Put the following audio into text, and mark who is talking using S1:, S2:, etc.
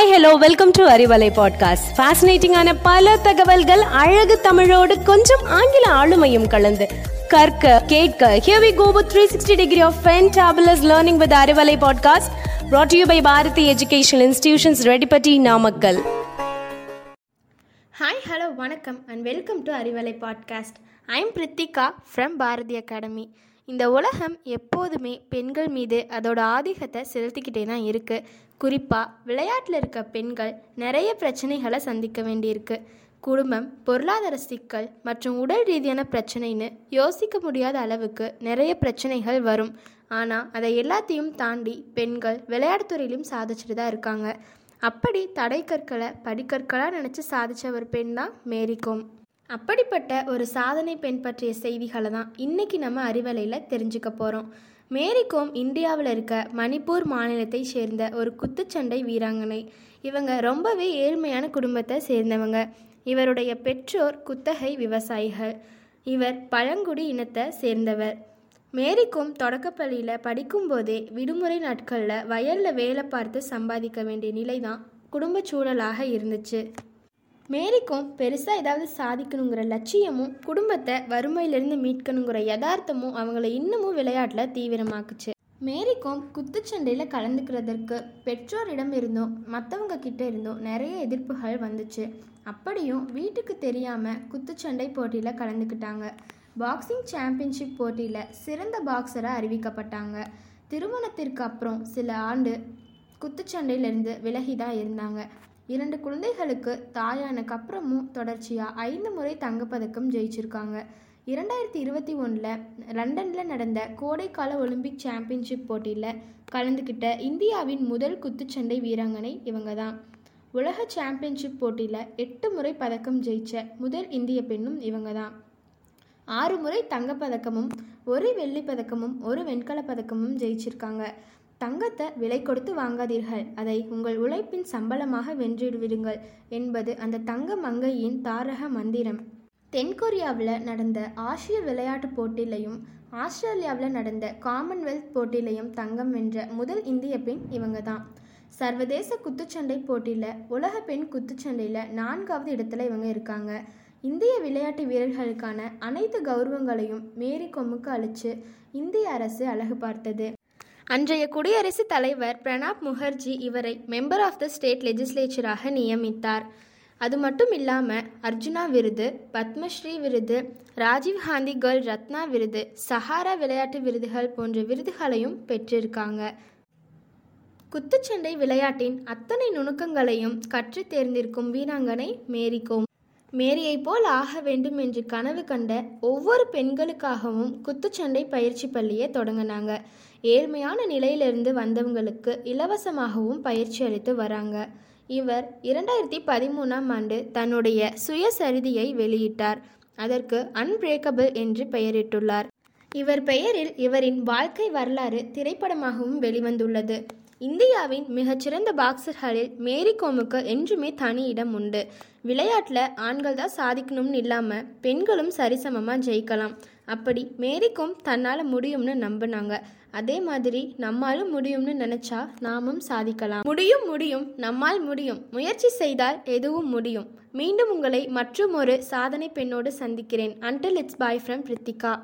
S1: Hi hello welcome to Arivalai podcast ஃபேசினேட்டிங்கான பல தகவல்கள் அழகு தமிழோடு கொஞ்சம் ஆங்கில ஆளுமையும் கலந்து. கற்க கேட்க here we go with 360 degree of ஃபென்டபிளஸ் learning with Arivalai podcast brought to you by Bharathi educational institutions Reddipatti Namakkal
S2: hi hello வணக்கம் and welcome to Arivalai podcast I am Prithika from Bharathi academy இந்த உலகம் எப்போதுமே பெண்கள் மீது அதோட ஆதிக்கத்தை செலுத்திக்கிட்டே தான் இருக்குது குறிப்பாக விளையாட்டில் இருக்க பெண்கள் நிறைய பிரச்சனைகளை சந்திக்க வேண்டியிருக்கு. குடும்பம் பொருளாதார சிக்கல் மற்றும் உடல் ரீதியான பிரச்சனைன்னு யோசிக்க முடியாத அளவுக்கு நிறைய பிரச்சனைகள் வரும். ஆனால் அதை எல்லாத்தையும் தாண்டி பெண்கள் விளையாட்டு துறையிலும் சாதிச்சுட்டு தான் இருக்காங்க. அப்படி தடை கற்களை படிக்கற்களாக நினச்சி சாதித்த ஒரு பெண் தான் மேரிகோம். அப்படிப்பட்ட ஒரு சாதனை பெண் பற்றிய செய்திகளை தான் இன்றைக்கி நம்ம அறிவலையில் தெரிஞ்சுக்க போகிறோம் மேரிகோம் இந்தியாவில் இருக்க மணிப்பூர் மாநிலத்தை சேர்ந்த ஒரு குத்துச்சண்டை வீராங்கனை. இவங்க ரொம்பவே ஏழ்மையான குடும்பத்தை சேர்ந்தவங்க. இவருடைய பெற்றோர் குத்தகை விவசாயிகள். இவர் பழங்குடி இனத்தை சேர்ந்தவர். மேரிக்கும் தொடக்கப்பள்ளியில் படிக்கும்போதே விடுமுறை நாட்களில் வயலில் வேலை பார்த்து சம்பாதிக்க வேண்டிய நிலை தான் குடும்ப சூழலாக இருந்துச்சு. மேரிக்கும் பெருசாக ஏதாவது சாதிக்கணுங்கிற லட்சியமும் குடும்பத்தை வறுமையிலிருந்து மீட்கணுங்கிற யதார்த்தமும் அவங்கள இன்னமும் விளையாட்டில் தீவிரமாக்குச்சு. மேரிக்கும் குத்துச்சண்டையில் கலந்துக்கிறதற்கு பெற்றோரிடம் இருந்தும் மற்றவங்க கிட்ட இருந்தும் நிறைய எதிர்ப்புகள் வந்துச்சு. அப்படியும் வீட்டுக்கு தெரியாமல் குத்துச்சண்டை போட்டியில் கலந்துக்கிட்டாங்க. பாக்ஸிங் சாம்பியன்ஷிப் போட்டியில் சிறந்த பாக்ஸராக அறிவிக்கப்பட்டாங்க. திருமணத்திற்கு அப்புறம் சில ஆண்டு குத்துச்சண்டையிலிருந்து விலகி தான் இருந்தாங்க. இரண்டு குழந்தைகளுக்கு தாயானக்கு அப்புறமும் தொடர்ச்சியாக ஐந்து முறை தங்கப்பதக்கம் ஜெயிச்சிருக்காங்க. இரண்டாயிரத்தி இருபத்தி ஒன்றில் லண்டனில் நடந்த கோடைக்கால ஒலிம்பிக் சாம்பியன்ஷிப் போட்டியில் கலந்துக்கிட்ட இந்தியாவின் முதல் குத்துச்சண்டை வீராங்கனை இவங்க தான் உலக சாம்பியன்ஷிப் போட்டியில் எட்டு முறை பதக்கம் ஜெயிச்ச முதல் இந்திய பெண்ணும் இவங்க தான் ஆறு முறை தங்கப்பதக்கமும் ஒரு வெள்ளி பதக்கமும் ஒரு வெண்கலப் பதக்கமும் ஜெயிச்சிருக்காங்க. தங்கத்தை விலை கொடுத்து வாங்காதீர்கள். அதை உங்கள் உழைப்பின் சம்பளமாக வென்றிடுவிடுங்கள் என்பது அந்த தங்க மங்கையின் தாரக மந்திரம். தென்கொரியாவில் நடந்த ஆசிய விளையாட்டுப் போட்டியிலையும் ஆஸ்திரேலியாவில் நடந்த காமன்வெல்த் போட்டியிலையும் தங்கம் வென்ற முதல் இந்திய பெண் இவங்க தான் சர்வதேச குத்துச்சண்டை போட்டியில் உலக பெண் குத்துச்சண்டையில் நான்காவது இடத்துல இவங்க இருக்காங்க. இந்திய விளையாட்டு வீரர்களுக்கான அனைத்து கௌரவங்களையும் மேரி கொம்முக்கு அளித்து இந்திய அரசு அழகு பார்த்தது. அன்றைய குடியரசுத் தலைவர் பிரணாப் முகர்ஜி இவரை மெம்பர் ஆஃப் த ஸ்டேட் லெஜிஸ்லேச்சராக நியமித்தார். அது மட்டும் இல்லாமல் அர்ஜுனா விருது பத்மஸ்ரீ விருது ராஜீவ் காந்தி கேர்ள் ரத்னா விருது சஹாரா விளையாட்டு விருதுகள் போன்ற விருதுகளையும் பெற்றிருக்காங்க. குத்துச்சண்டை விளையாட்டின் அத்தனை நுணுக்கங்களையும் கற்று தேர்ந்திருக்கும் வீராங்கனை மேரிகோம். மேரியை போல் ஆக வேண்டும் என்று கனவு கண்ட ஒவ்வொரு பெண்களுக்காகவும் குத்துச்சண்டை பயிற்சி பள்ளியை தொடங்கினாங்க. ஏழ்மையான நிலையிலிருந்து வந்தவங்களுக்கு இலவசமாகவும் பயிற்சி அளித்து வராங்க. இவர் இரண்டாயிரத்தி பதிமூணாம் ஆண்டு தன்னுடைய சுயசரிதியை வெளியிட்டார். அதற்கு அன்பிரேக்கபிள் என்று பெயரிட்டுள்ளார். இவர் பெயரில் இவரின் வாழ்க்கை வரலாறு திரைப்படமாகவும் வெளிவந்துள்ளது. இந்தியாவின் மிகச்சிறந்த பாக்ஸர்களில் மேரி கோமுக்கு என்றுமே தனி இடம் உண்டு. விளையாட்டில் ஆண்கள் தான் சாதிக்கணும்னு இல்லாமல் பெண்களும் சரிசமமாக ஜெயிக்கலாம். அப்படி மேரிக்கும் தன்னால் முடியும்னு நம்பினாங்க. அதே மாதிரி நம்மாலும் முடியும்னு நினச்சா நாமும் சாதிக்கலாம். முடியும் முடியும் நம்மால் முடியும். முயற்சி செய்தால் எதுவும் முடியும். மீண்டும் உங்களை மற்றும் ஒரு சாதனை பெண்ணோடு சந்திக்கிறேன். Until it's bye from Prithika